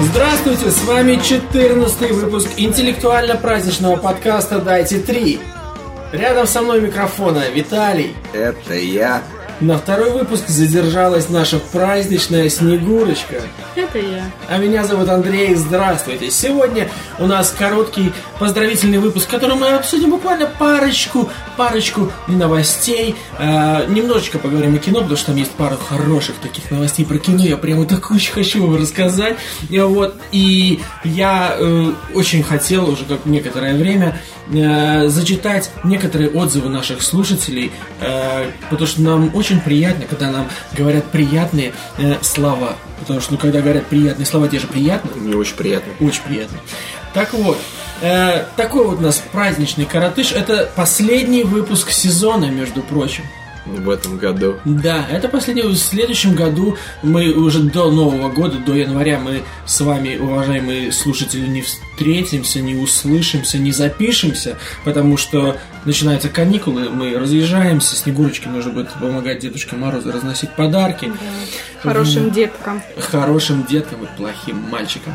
Здравствуйте, с вами 14 выпуск интеллектуально-праздничного подкаста «Дайте три». Рядом со мной микрофона Виталий. Это я. На второй выпуск задержалась наша праздничная Снегурочка. Это я. А меня зовут Андрей. Здравствуйте. Сегодня у нас короткий поздравительный выпуск, в котором мы обсудим буквально парочку, парочку новостей. Э, немножечко поговорим о кино, потому что там есть пару хороших таких новостей про кино. Я прямо так очень хочу вам рассказать. И вот. И я э, очень хотел уже как некоторое время э, зачитать некоторые отзывы наших слушателей, э, потому что нам очень приятно, когда нам говорят приятные э, слова. Потому что, ну, когда говорят приятные слова, те же приятно. Мне очень приятно. Очень приятно. Так вот, э, такой вот у нас праздничный коротыш. Это последний выпуск сезона, между прочим. В этом году. Да, это последний. В следующем году мы уже до Нового года, до января, мы с вами, уважаемые слушатели, не встретимся, не услышимся, не запишемся, потому что начинаются каникулы, мы разъезжаемся, Снегурочке нужно будет помогать Дедушке Морозу разносить подарки. Хорошим деткам. Хорошим деткам и плохим мальчикам.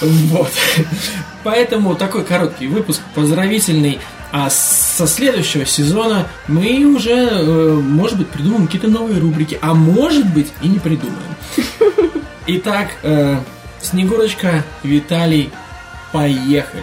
Вот. Поэтому такой короткий выпуск, поздравительный. А со следующего сезона мы уже, э, может быть, придумаем какие-то новые рубрики, а может быть и не придумаем. Итак, э, Снегурочка, Виталий, поехали.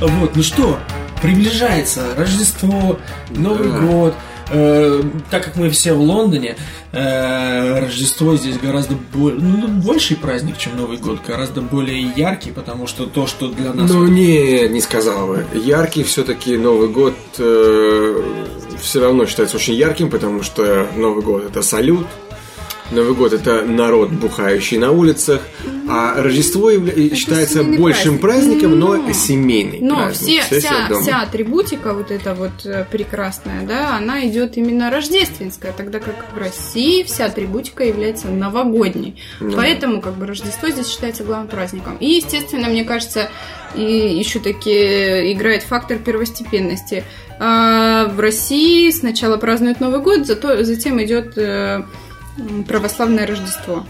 Вот, ну что, приближается Рождество, Новый Да. год. Э, так как мы все в Лондоне, э, Рождество здесь гораздо более, ну, больший праздник, чем Новый год, гораздо более яркий, потому что то, что для нас... Ну, не, не сказал бы. Яркий все-таки Новый год все равно считается очень ярким, потому что Новый год это салют. Новый год это народ, бухающий на улицах, а Рождество явля- считается большим праздник. праздником, но Но- семейный Но праздник. все, сидят вся, вся атрибутика вот эта вот э, прекрасная, да, она идет именно рождественская, тогда как в России вся атрибутика является новогодней. Ну. Поэтому как бы Рождество здесь считается главным праздником. И, естественно, мне кажется, и еще таки играет фактор первостепенности. А в России сначала празднуют Новый год, зато затем идет э, православное Рождество.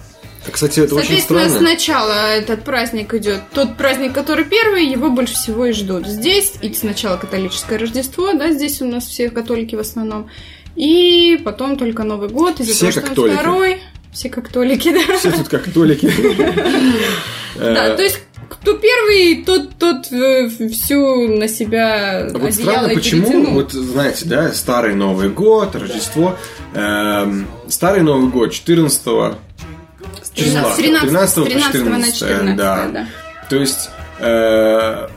Кстати, это очень странно. сначала этот праздник идет. Тот праздник, который первый, его больше всего и ждут. Здесь и сначала католическое Рождество, да, здесь у нас все католики в основном. И потом только Новый год, из-за Все того, что он второй. Все католики, да. Все тут как католики. Да, то есть кто первый, тот, тот э, всю на себя А Вот странно, почему, перетянул. вот знаете, да, Старый Новый год, Рождество. эм, Старый Новый год 14 числа. 13, 13 по 13 на 14, 14, да. да. То есть э,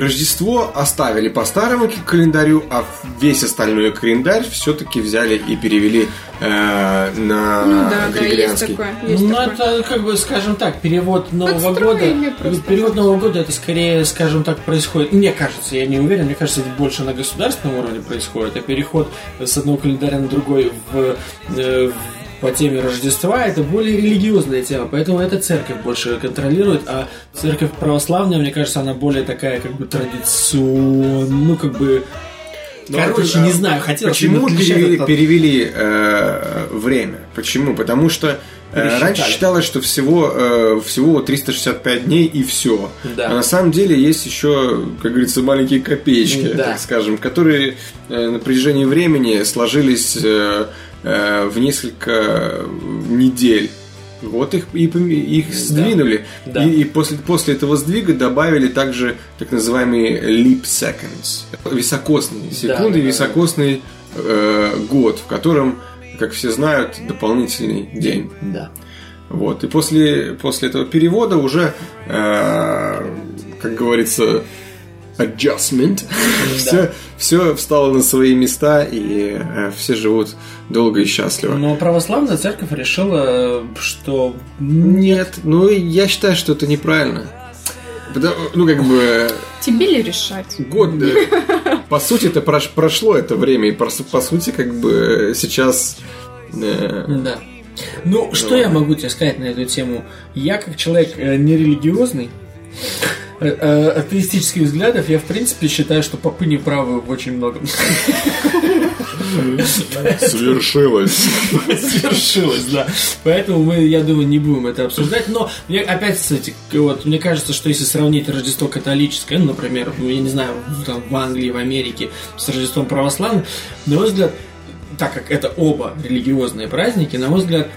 Рождество оставили по старому календарю, а весь остальной календарь все-таки взяли и перевели э, на Ну да, да, есть такое. Есть ну, такое. это, как бы, скажем так, перевод Нового Подстроили года. просто. Перевод Нового года это скорее, скажем так, происходит. Мне кажется, я не уверен, мне кажется, это больше на государственном уровне происходит, а переход с одного календаря на другой в, э, в- по теме Рождества это более религиозная тема, поэтому эта церковь больше контролирует, а церковь православная, мне кажется, она более такая как бы традиционная, ну как бы Ну, Короче, а не знаю, хотелось Почему перевели, от- перевели, э, время? Почему? Потому что э, раньше считалось, что всего, э, всего вот 365 дней и все. Да. А на самом деле есть еще, как говорится, маленькие копеечки, Да. так скажем, которые э, на протяжении времени сложились э, э, в несколько недель. Вот их, и их сдвинули. Да. И, и после, после этого сдвига добавили также так называемые leap seconds. Високосные секунды, да, да. високосный э, год, в котором, как все знают, дополнительный день. Да. Вот. И после, после этого перевода уже, э, как говорится, adjustment. все, все встало на свои места, и э, все живут долго и счастливо. Но православная церковь решила, что... Нет, ну я считаю, что это неправильно. Потому- ну, как бы, Тебе ли решать? год, э, по сути, это прош- прошло это время, и по, по сути, как бы, сейчас... э, Да. Ну, что я могу тебе сказать на эту тему? Я, как человек э, нерелигиозный, атеистических взглядов, я, в принципе, считаю, что попы не правы в очень многом. Свершилось. Свершилось, да. Поэтому мы, я думаю, не будем это обсуждать. Но мне опять, кстати, вот мне кажется, что если сравнить Рождество католическое, ну, например, ну, я не знаю, там, в Англии, в Америке, с Рождеством православным, на мой взгляд, так как это оба религиозные праздники, на мой взгляд,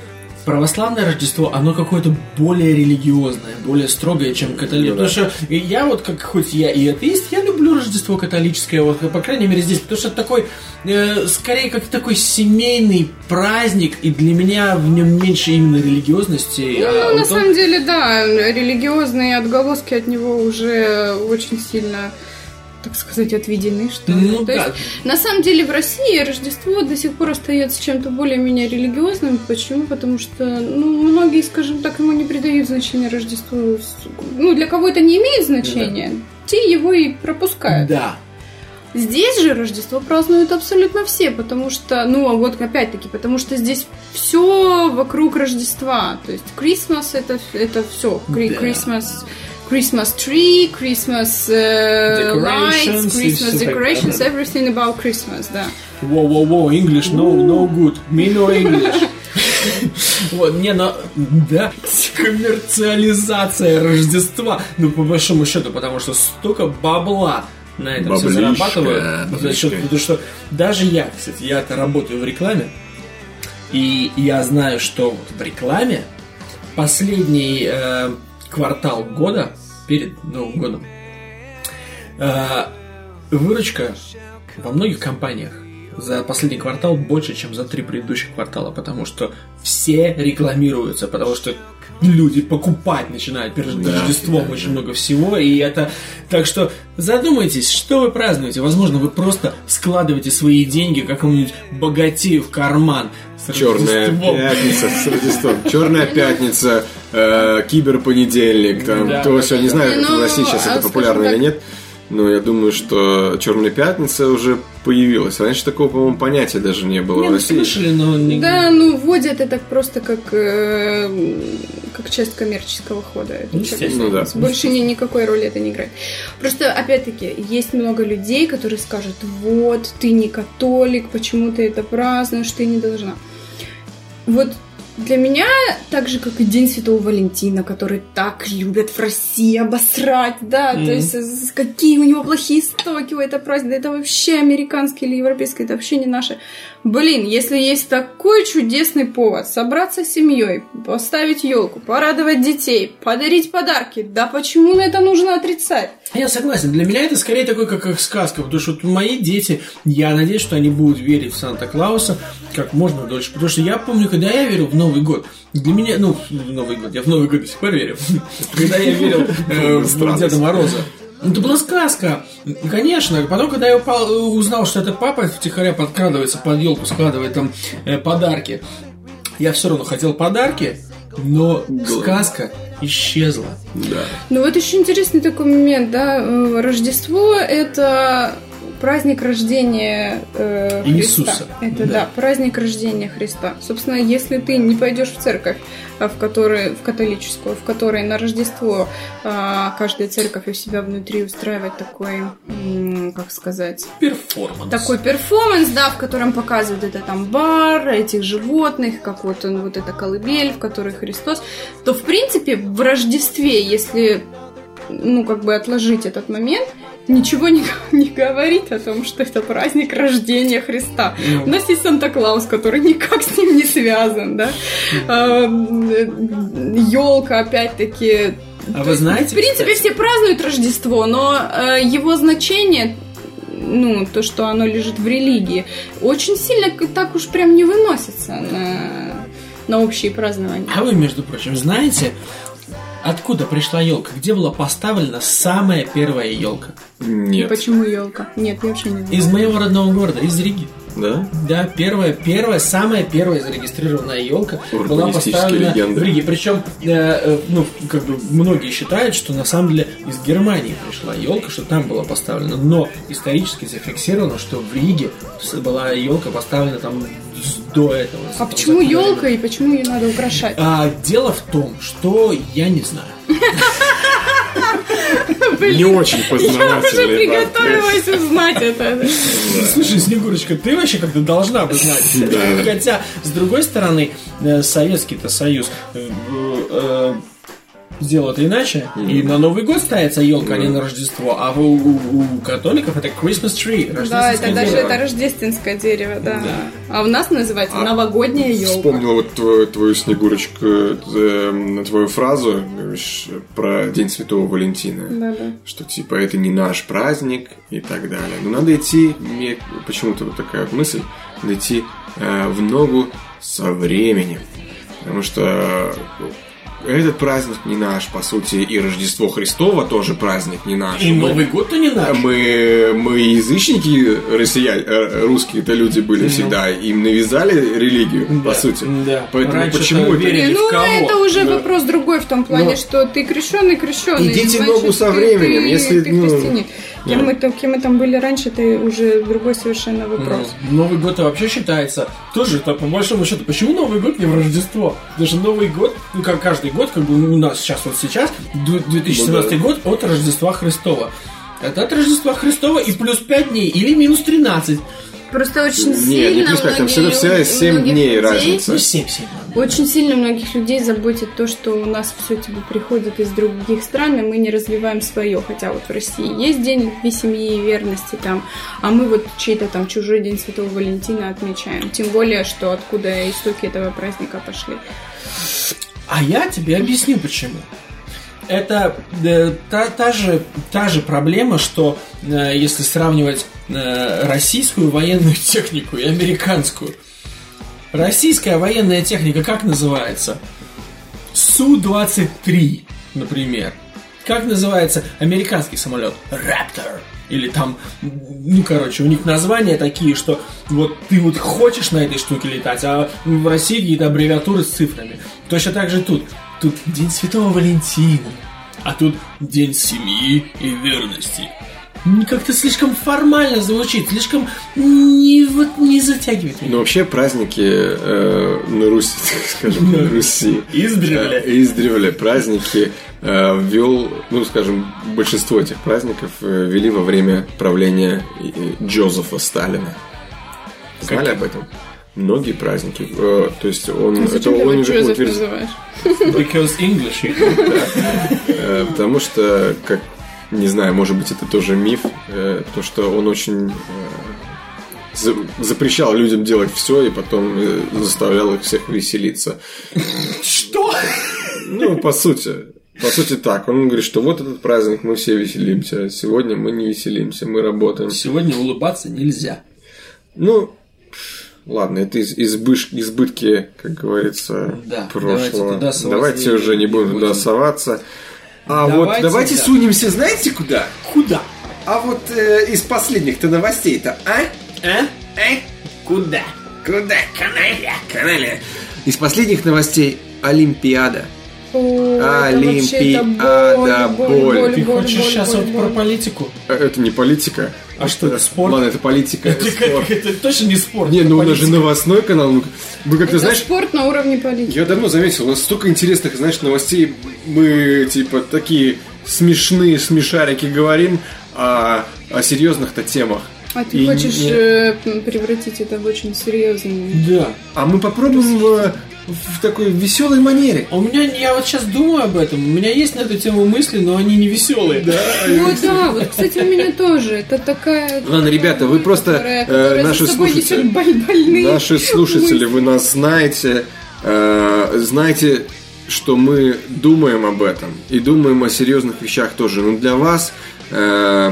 православное Рождество, оно какое-то более религиозное, более строгое, чем католическое. Потому что я вот, как хоть я и атеист, я люблю Рождество католическое, вот, по крайней мере, здесь, потому что это такой, э, скорее, как такой семейный праздник, и для меня в нем меньше именно религиозности. Ну, а на вот он- самом деле, да, религиозные отголоски от него уже очень сильно, так сказать, отведены, что ли. Ну То есть, да. на самом деле в России Рождество до сих пор остается чем-то более-менее религиозным. Почему? Потому что, ну, многие, скажем так, ему не придают значения Рождеству. Ну, для кого это не имеет значения, те его и пропускают. Да. Здесь же Рождество празднуют абсолютно все, потому что, ну, а вот опять-таки, потому что здесь все вокруг Рождества. То есть Christmas это, это все. Да. Christmas, Christmas tree, Christmas Decorations lights, Christmas decorations, everything about Christmas, да. Воу-воу-воу, English, no, no good. Me no English. Вот, не, но, да, коммерциализация Рождества, ну, по большому счету, потому что столько бабла на этом все зарабатывают, за счет- потому что даже я, кстати, я-то работаю в рекламе, и я знаю, что вот в рекламе последний э, квартал года, перед Новым годом, э, выручка во многих компаниях за последний квартал больше, чем за три предыдущих квартала, потому что все рекламируются, потому что люди покупать начинают перед Да, Рождеством да, очень много всего, и это... Так что задумайтесь, что вы празднуете. Возможно, вы просто складываете свои деньги какому-нибудь богатею в карман. Черная пятница с Рождеством. Черная пятница, э, киберпонедельник, там, то все. Не знаю, в России сейчас а это популярно или нет. Но я думаю, что Черная пятница уже появилась. Раньше такого, по-моему, понятия даже не было Не, в ну России. слышали, но... не- Да, ну вводят это просто как, э, как часть коммерческого хода. Это Ну, естественно, да. Больше ни, никакой роли это не играет. Просто, опять-таки, есть много людей, которые скажут, вот, ты не католик, почему ты это празднуешь, ты не должна. Вот для меня, так же, как и День Святого Валентина, который так любят в России обосрать, да, Мгм. то есть какие у него плохие истоки у этого праздника, это вообще американский или европейский, это вообще не наше. Блин, если есть такой чудесный повод собраться с семьей, поставить елку, порадовать детей, подарить подарки, да почему на это нужно отрицать? Я согласен. Для меня это скорее такой, как, как сказка. Потому что вот мои дети, я надеюсь, что они будут верить в Санта-Клауса как можно дольше. Потому что я помню, когда я верил в Новый год, для меня, ну, Новый год, я в Новый год до сих пор верю. Когда я верил э, в. Деда Мороза. Ну, Это была сказка. Конечно. Потом, когда я упал- узнал, что этот папа втихаря подкрадывается под елку, складывает там э, подарки, я все равно хотел подарки, но сказка исчезла. Да. Ну вот еще интересный такой момент, да, э, Рождество это праздник рождения э, Христа. Иисуса, Это да. да. праздник рождения Христа. Собственно, если ты не пойдешь в церковь, а, в которой, в католическую, в которой на Рождество а, каждая церковь у себя внутри устраивает такой, м, как сказать, Перформанс. такой перформанс, да, в котором показывают это там бар, этих животных, как вот он, вот эта колыбель, в которой Христос, то, в принципе, в Рождестве, если, ну, как бы отложить этот момент, ничего не, не говорит о том, что это праздник рождения Христа. Ну. У нас есть Санта-Клаус, который никак с ним не связан, да. Елка, опять-таки, А вы знаете, В принципе, все празднуют Рождество, но э, его значение, ну, то, что оно лежит в религии, очень сильно так уж прям не выносится на, на общие празднования. А вы, между прочим, знаете, Откуда пришла елка? Где была поставлена самая первая елка? Нет. Почему елка? Нет, я вообще не знаю. Из моего родного города, из Риги. Да? Да, первая, первая, самая первая зарегистрированная елка была поставлена легенды. в Риге. Причем, э, э, ну, как бы многие считают, что на самом деле из Германии пришла елка, что там была поставлена. Но исторически зафиксировано, что в Риге была елка поставлена там до этого. А почему елка и почему ее надо украшать? А, дело в том, что я не знаю. Не очень Я уже приготовилась узнать это. Слушай, Снегурочка, ты вообще как-то должна бы знать. Хотя, с другой стороны, э, Советский-то Союз э, э, сделал это иначе. И на Новый год ставится елка, а не на Рождество. А у, у- у католиков это Christmas tree. Да, это рождественское даже дерево. это рождественское дерево, да. Да. А у нас называется новогодняя елка. Вспомнил вот твою, твою Снегурочку, э, твою фразу про День Святого Валентина. Да, да. Что типа это не наш праздник и так далее. Но надо идти, мне почему-то вот такая вот мысль, надо идти э, в ногу со временем. Потому что этот праздник не наш, по сути, и Рождество Христово тоже праздник не наш. И Мы- Новый год-то не наш. Мы, мы язычники, россияне, э, русские-то люди были всегда, им навязали религию, по Да, сути. да. Поэтому Раньше-то почему это? верили Не, в ну кого? это уже Да. вопрос другой в том плане, Ну, что ты крещеный, крещеный. идите значит, ногу со временем, ты- если, ты ну, христианин. Кем, да. мы, там- кем мы там были раньше, это уже другой совершенно вопрос. Ну, Новый год вообще считается тоже, это по большому счету, почему Новый год не в Рождество? Потому что Новый год, ну как каждый год, как бы у нас сейчас вот сейчас, ду- 2017 Ну да. год от Рождества Христова. Это от Рождества Христова и плюс 5 дней, или минус 13. Просто очень Нет, сильно не плюс пять, там многие всегда семь многих дней людей- разница. Ну 7 7 Очень сильно многих людей заботит то, что у нас все типа приходит из других стран, и мы не развиваем свое. Хотя вот в России есть день любви семьи и верности там, а мы вот чей-то там чужой день Святого Валентина отмечаем. Тем более, что откуда истоки этого праздника пошли. А я тебе объясню почему. Это э, та, та, же, та же проблема, что э, если сравнивать э, российскую военную технику и американскую. Российская военная техника как называется? Су-23, например. Как называется американский самолет? Raptor. Или там, ну, короче, у них названия такие, что вот ты вот хочешь на этой штуке летать, а в России какие-то аббревиатуры с цифрами. Точно так же тут. Тут День Святого Валентина, а тут День семьи и верности. Как-то слишком формально звучит, слишком не, вот, не затягивает меня. Ну, вообще праздники э, на Руси, так скажем, на Руси. Издревле. Э, Издревле праздники э, ввел, ну, скажем, большинство этих праздников э, ввели во время правления э, Джозефа Сталина. Знали об этом? Многие праздники. э, то есть он, это Зачем ты он уже называешь? Because English. know. Э, Потому что, как не знаю, может быть, это тоже миф, э, то, что он очень э, за- запрещал людям делать все и потом э, заставлял их всех веселиться. Что? Ну, по сути. По сути так. Он говорит, что вот этот праздник, мы все веселимся. Сегодня мы не веселимся, мы работаем. Сегодня улыбаться нельзя. Ну, ладно, это из, избыш- избытки, как говорится, Да, давайте прошлого. туда соваться Давайте уже не будем туда будем. соваться. А Давайте, вот давайте да. сунемся, знаете куда? Куда? А вот э, из последних-то новостей-то, а? А? А? Куда? Куда? Канале. Канале. Из последних новостей Олимпиада. Это Олимпиада, боль. Ты хочешь боль, сейчас боль, вот боль. про политику? Э, Это не политика. А что это, спорт? Ладно, это политика, это Это, спорт. как- это точно не спорт. Не, ну у нас же новостной канал. ну, Вы как-то, Это знаешь, спорт на уровне политики. Я давно заметил, у нас столько интересных, знаешь, новостей. Мы, типа, такие смешные смешарики говорим о, о серьезных-то темах. А ты И хочешь не- э, превратить это в очень серьезный... Да. А мы попробуем в такой веселой манере. А У меня, я вот сейчас думаю об этом, у меня есть на эту тему мысли, но они не веселые. Да. Ну да, вот, кстати, у меня тоже. Это такая... Ладно, ребята, вы просто, Которая, э, наши слушатели- несет боль- больные Наши слушатели, вы нас знаете, э, знаете, что мы думаем об этом и думаем о серьезных вещах тоже. Но для вас э,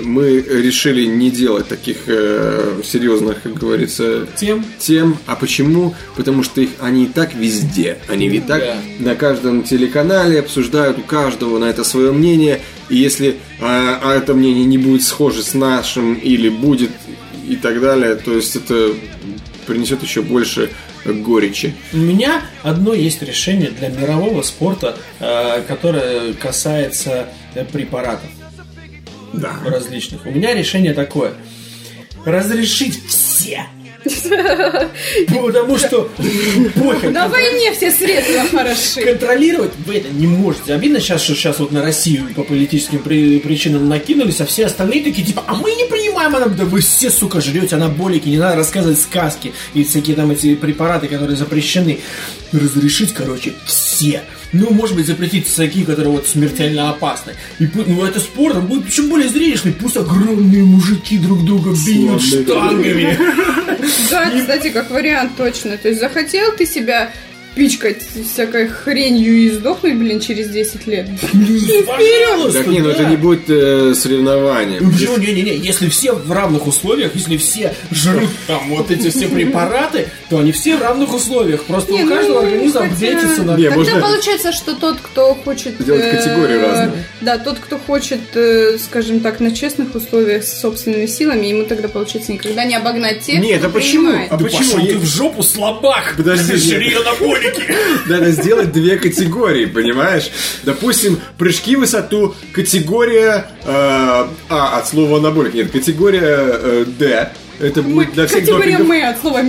мы решили не делать таких э, серьезных, как говорится, Тем. тем. А почему? Потому что их, они и так везде. Они и так Да. на каждом телеканале обсуждают, у каждого на это свое мнение. И если а, а это мнение не будет схоже с нашим или будет и так далее, то есть это принесет еще больше горечи. У меня одно есть решение для мирового спорта, э, которое касается препаратов Да. различных. У меня решение такое. Разрешить все. Потому что похер. На войне все средства хороши. Контролировать вы это не можете. Обидно сейчас, что сейчас вот на Россию по политическим при- причинам накинулись, а все остальные такие, типа, а мы не принимаем, она, да вы все, сука, жрете анаболики, не надо рассказывать сказки и всякие там эти препараты, которые запрещены. Разрешить, короче, все. Ну, может быть, запретить такие, которые вот смертельно опасны. И ну, это спорт, он будет еще более зрелищный. Пусть огромные мужики друг друга бьют Слабые. штангами. Да, кстати, как вариант точно. То есть захотел ты себя пичкать всякой хренью и сдохнуть, блин, через 10 лет. Пожалуйста, Так не, ну это не будет э, соревнованием. Ну почему? Не-не-не, если все в равных условиях, если все жрут там вот эти все препараты, то они все в равных условиях. Просто Не, у ну, каждого организм хотя- апдейтится на... Не, Тогда можно- получается, что тот, кто хочет... Делать э, категории разные. Да, тот, кто хочет, э, скажем так, на честных условиях с собственными силами, ему тогда, получается, никогда не обогнать тех, Нет, а почему? А почему? ты в жопу, слабак! Подожди, Жри нет. Анаболики! Надо сделать две категории, понимаешь? Допустим, прыжки в высоту, категория э, А от слова анаболик. Нет, категория э, Д. Это Мы- будет для всех Категория допингов. мы от слова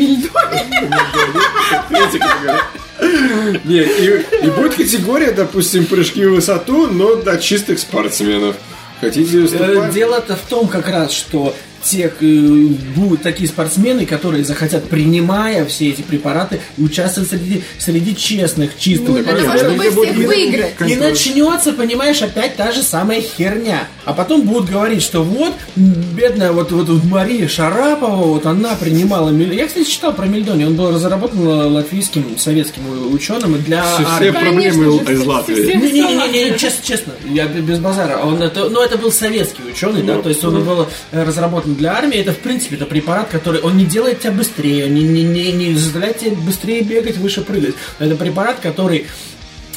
категория. Нет, и, и будет категория, допустим, прыжки в высоту, но для чистых спортсменов. Хотите Э, выступать? Дело-то в том как раз, что те э, будут такие спортсмены, которые захотят, принимая все эти препараты, участвовать среди, среди честных, чистых. Ну, для того, чтобы всех выиграть. И начнется, понимаешь, опять та же самая херня. А потом будут говорить, что вот, бедная вот, вот, вот Мария Шарапова, вот она принимала... Я, кстати, читал про Мельдони. Он был разработан латвийским советским ученым для Все, армии. все проблемы Конечно из Латвии. Не-не-не, честно, честно, я без базара. Он это, ну, это был советский ученый, да, Ну, то есть он был э, разработан для армии. Это, в принципе, это препарат, который, он не делает тебя быстрее, он не, не, не, не заставляет тебя быстрее бегать, выше прыгать. Это препарат, который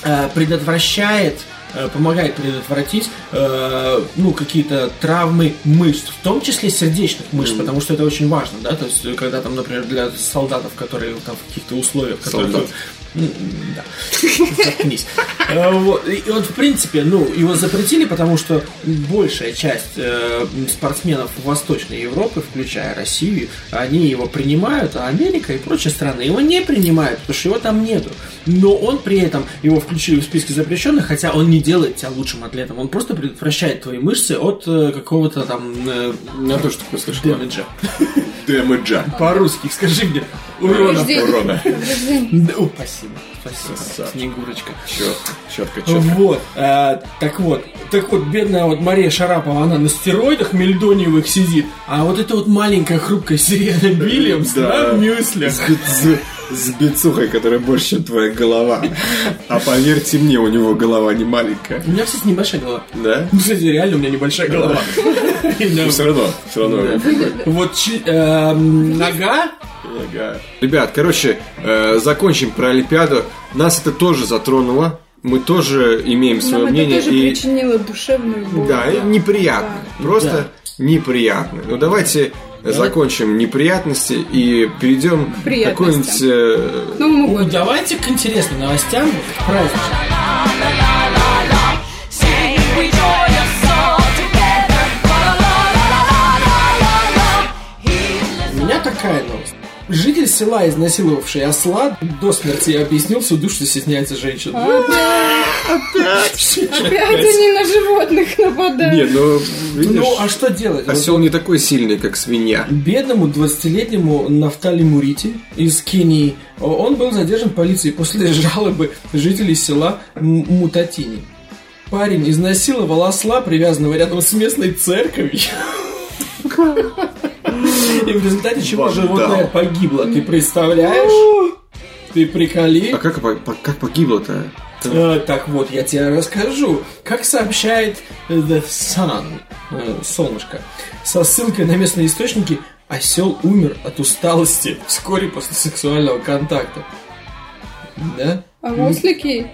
э, предотвращает э, помогает предотвратить э, ну, какие-то травмы мышц, в том числе сердечных мышц, потому что это очень важно, да, то есть когда там, например, для солдатов, которые там в каких-то условиях, которые, Солдат. Да. Заткнись. Э. И вот, в принципе, ну, его запретили, потому что большая часть э, спортсменов Восточной Европы, включая Россию, они его принимают, а Америка и прочие страны его не принимают, потому что его там нету. Но он при этом, его включили в списки запрещенных, хотя он не делает тебя лучшим атлетом, он просто предотвращает твои мышцы от э, какого-то там э, На то, что ты слышал. дэмэджа. Дэмэджа. По-русски, скажи мне. Урона. Урона. Спасибо, спасибо. Снегурочка. Четко, четко, четко. Вот, э, так вот, так вот, бедная вот Мария Шарапова, она на стероидах мельдониевых сидит, а вот эта вот маленькая хрупкая Сирена Вильямс Да. на мюслях. С, с- бицухой, которая больше, чем твоя голова. А поверьте мне, у него голова не маленькая. У меня, кстати, небольшая голова. Да? Ну, кстати, реально у меня небольшая голова. Но все равно, все равно. Вот эм, нога, Ага. Ребят, короче, э, закончим про Олимпиаду. Нас это тоже затронуло. Мы тоже имеем свое Нам мнение. это тоже и... причинило душевную боль. Да, и неприятно. Просто неприятно. Ну давайте закончим неприятности и перейдем к какой-нибудь э, Ну, году. давайте к интересным новостям праздничным. Житель села, изнасиловавший осла, до смерти объяснил суду, что стесняется женщин. Опять они на животных нападают. Нет, ну, видишь, Ну, а что делать? Осел не такой сильный, как свинья. Бедному 20-летнему Нафтали Мурити из Кении он был задержан полицией после жалобы жителей села М- Мутатини. Парень изнасиловал осла, привязанного рядом с местной церковью. И в результате чего животное погибло. Ты представляешь? Ты приколи. А как, как погибло-то? Э, так вот, я тебе расскажу. Как сообщает э, The Sun, э, солнышко, со ссылкой на местные источники, осел умер от усталости вскоре после сексуального контакта. Да? А ослики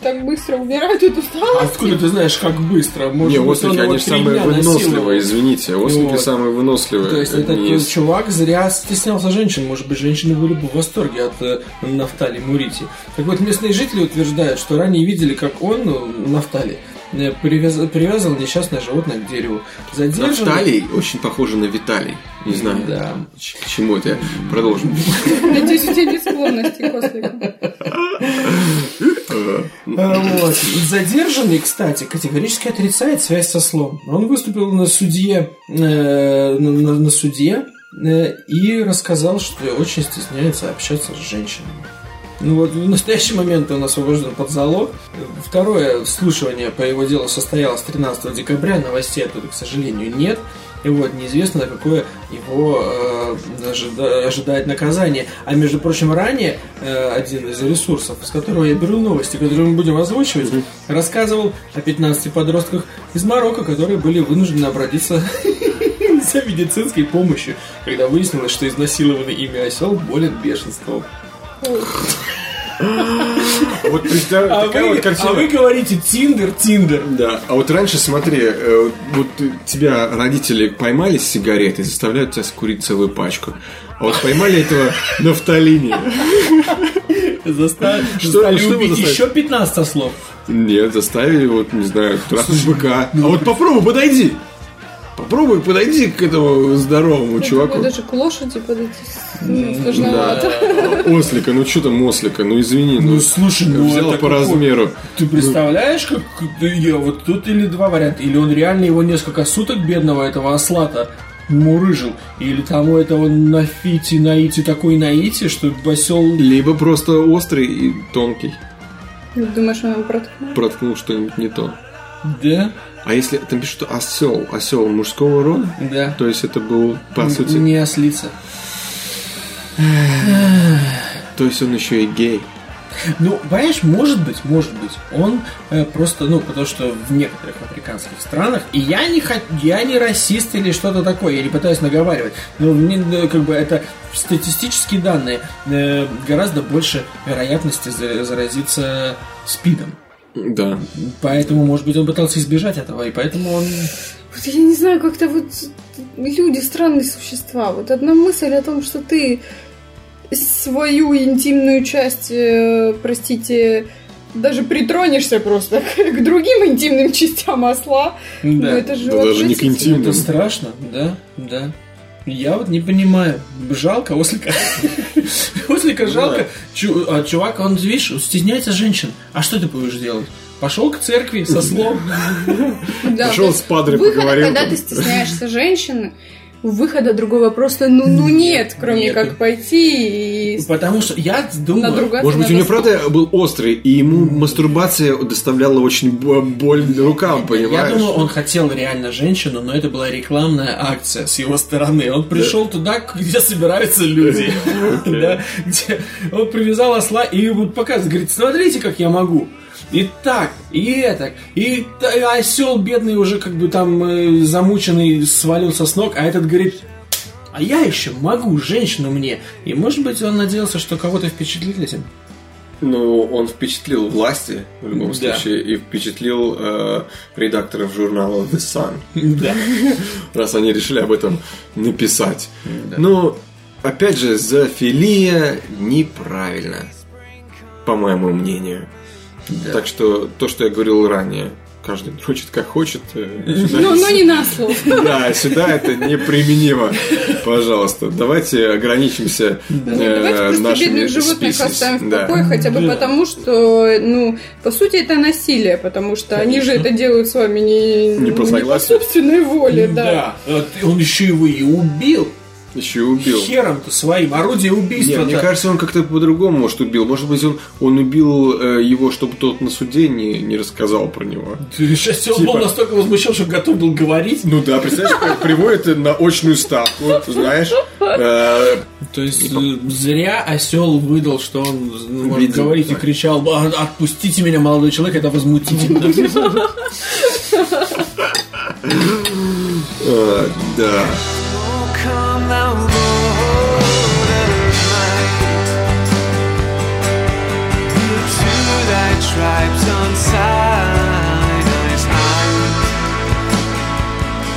так быстро умирают от А усталости? откуда ты знаешь, как быстро? Может Не, его они три самые выносливые, извините. Ослики Вот. самые выносливые. То есть этот из- чувак зря стеснялся женщин. Может быть, женщины были бы в восторге от э, Нафтали Мурити. Так вот, местные жители утверждают, что ранее видели, как он, ну, Нафтали, привяз- привязывал несчастное животное к дереву. Задержанный... Нафталий очень похоже на Виталий. Не знаю, Да. к чему это. Продолжим. Надеюсь, у тебя нет склонности к осликам. А, Вот. Задержанный, кстати, категорически отрицает связь со слом. Он выступил на суде, э, на, на- на суде э, и рассказал, что очень стесняется общаться с женщинами. Ну вот в настоящий момент он освобожден под залог. Второе слушание по его делу состоялось 13 декабря. Новостей оттуда, к сожалению, нет. И вот неизвестно, на какое его э, ожида- ожидает наказание. А между прочим, ранее э, один из ресурсов, с которого я беру новости, которые мы будем озвучивать, рассказывал о 15 подростках из Марокко, которые были вынуждены обратиться за медицинской помощью, когда выяснилось, что изнасилованный ими осел болен бешенством. Вот представь, А такая вы, вот а картина. вы говорите Тиндер, Тиндер. Да, а вот раньше, смотри, э, вот тебя родители поймали с сигаретой, заставляют тебя скурить целую пачку. А вот поймали этого нафталини. Заставили, Что- заставили что убить заставили? еще 15 слов. Нет, заставили, вот, не знаю, трахнуть быка. А вот попробуй, подойди. Попробуй, подойди к этому здоровому чуваку. Даже к лошади подойти ну, сложновато. Да. Ослика, ну что там ослика, ну извини, ну, Ну, слушай, ну, взял по какой- размеру. Ты представляешь, как я, вот тут или два варианта. Или он реально его несколько суток бедного этого осла-то мурыжил. Или там у этого нафити, наити такой наити, что осел... Либо просто острый и тонкий. Думаешь, он его проткнул? Проткнул что-нибудь не то. Да? А если там пишут, осел, осел мужского рода, Да. то есть это был, по сути, Не ослица. то есть он еще и гей. Ну, понимаешь, может быть, может быть, он э, просто, ну, потому что в некоторых африканских странах, и я не хот- я не расист или что-то такое, я не пытаюсь наговаривать, но мне, э, как бы это статистические данные, э, гораздо больше вероятности за- заразиться спидом. Да. Поэтому, может быть, он пытался избежать этого, и поэтому он... Вот я не знаю, как-то вот люди странные существа. Вот одна мысль о том, что ты свою интимную часть, э, простите, даже притронешься просто к, другим интимным частям осла. Ну, это же Да даже не к интимным. Это страшно, да, да. Я вот не понимаю. Жалко ослика. Ослика жалко. А чувак, он, видишь, стесняется женщин. А что ты будешь делать? Пошел к церкви со слов. Да, Пошел с падре поговорил когда ты стесняешься женщины, выхода другого просто ну, ну нет, кроме Нет. как пойти и Потому что я думаю... Может быть, у него правда был острый, и ему мастурбация доставляла очень бо- боль рукам, понимаешь? Я думаю, он хотел реально женщину, но это была рекламная акция с его стороны. Он пришел туда, где собираются люди. Да, где Он привязал осла и вот показывает, говорит, смотрите, как я могу. И так, и это, и та- осел бедный уже как бы там э, замученный свалился с ног, а этот говорит, а я еще могу, женщину мне. И может быть он надеялся, что кого-то впечатлит этим. Ну, он впечатлил власти, в любом Да. случае, и впечатлил э, редакторов журнала The Sun, Да. раз они решили об этом написать. Ну, опять же, зоофилия неправильно, по моему мнению. Так что то, что я говорил ранее, каждый хочет как хочет. э, сюда- Ну, но не на слово. Да, сюда это неприменимо. Пожалуйста, давайте ограничимся Ну, э, давайте просто нашими бедных животных species. оставим в Да. покое, хотя бы Да. потому, что, ну, по сути, это насилие, потому что они же это делают с вами не, Не по по согласию. собственной воле, да. Да, он еще его и убил. Еще и убил. Хером-то своим, орудие убийства. мне кажется, он как-то по-другому, может, убил. Может быть, он, он убил э, его, чтобы тот на суде не, не рассказал про него. Ты сейчас он был Типа- настолько возмущен, что готов был говорить. Ну да, представляешь, как приводит на очную ставку, знаешь. Э, То есть э, зря осел выдал, что он ну, может говорить и кричал: «А, Отпустите меня, молодой человек, это возмутительно. э, Да.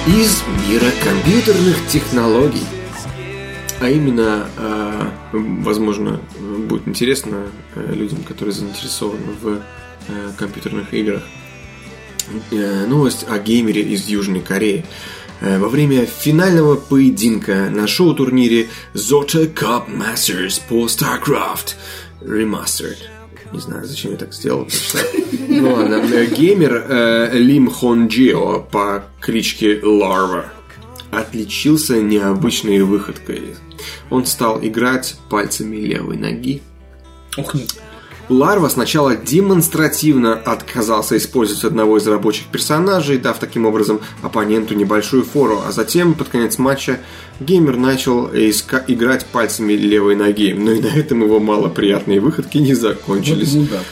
Из мира компьютерных технологий. А именно, э, возможно, будет интересно э, людям, которые заинтересованы в э, компьютерных играх. Э, Новость о геймере из Южной Кореи. Во время финального поединка на шоу-турнире Zota Cup Masters по StarCraft Remastered. Не знаю, зачем я так сделал. Ну ладно. Э, Геймер э, Лим Хон Джио по кличке Ларва отличился необычной выходкой. Он стал играть пальцами левой ноги. Ух, Ларва сначала демонстративно отказался использовать одного из рабочих персонажей, дав таким образом оппоненту небольшую фору, а затем, под конец матча, геймер начал иска- играть пальцами левой ноги, но и на этом его малоприятные выходки не закончились. вот мудак.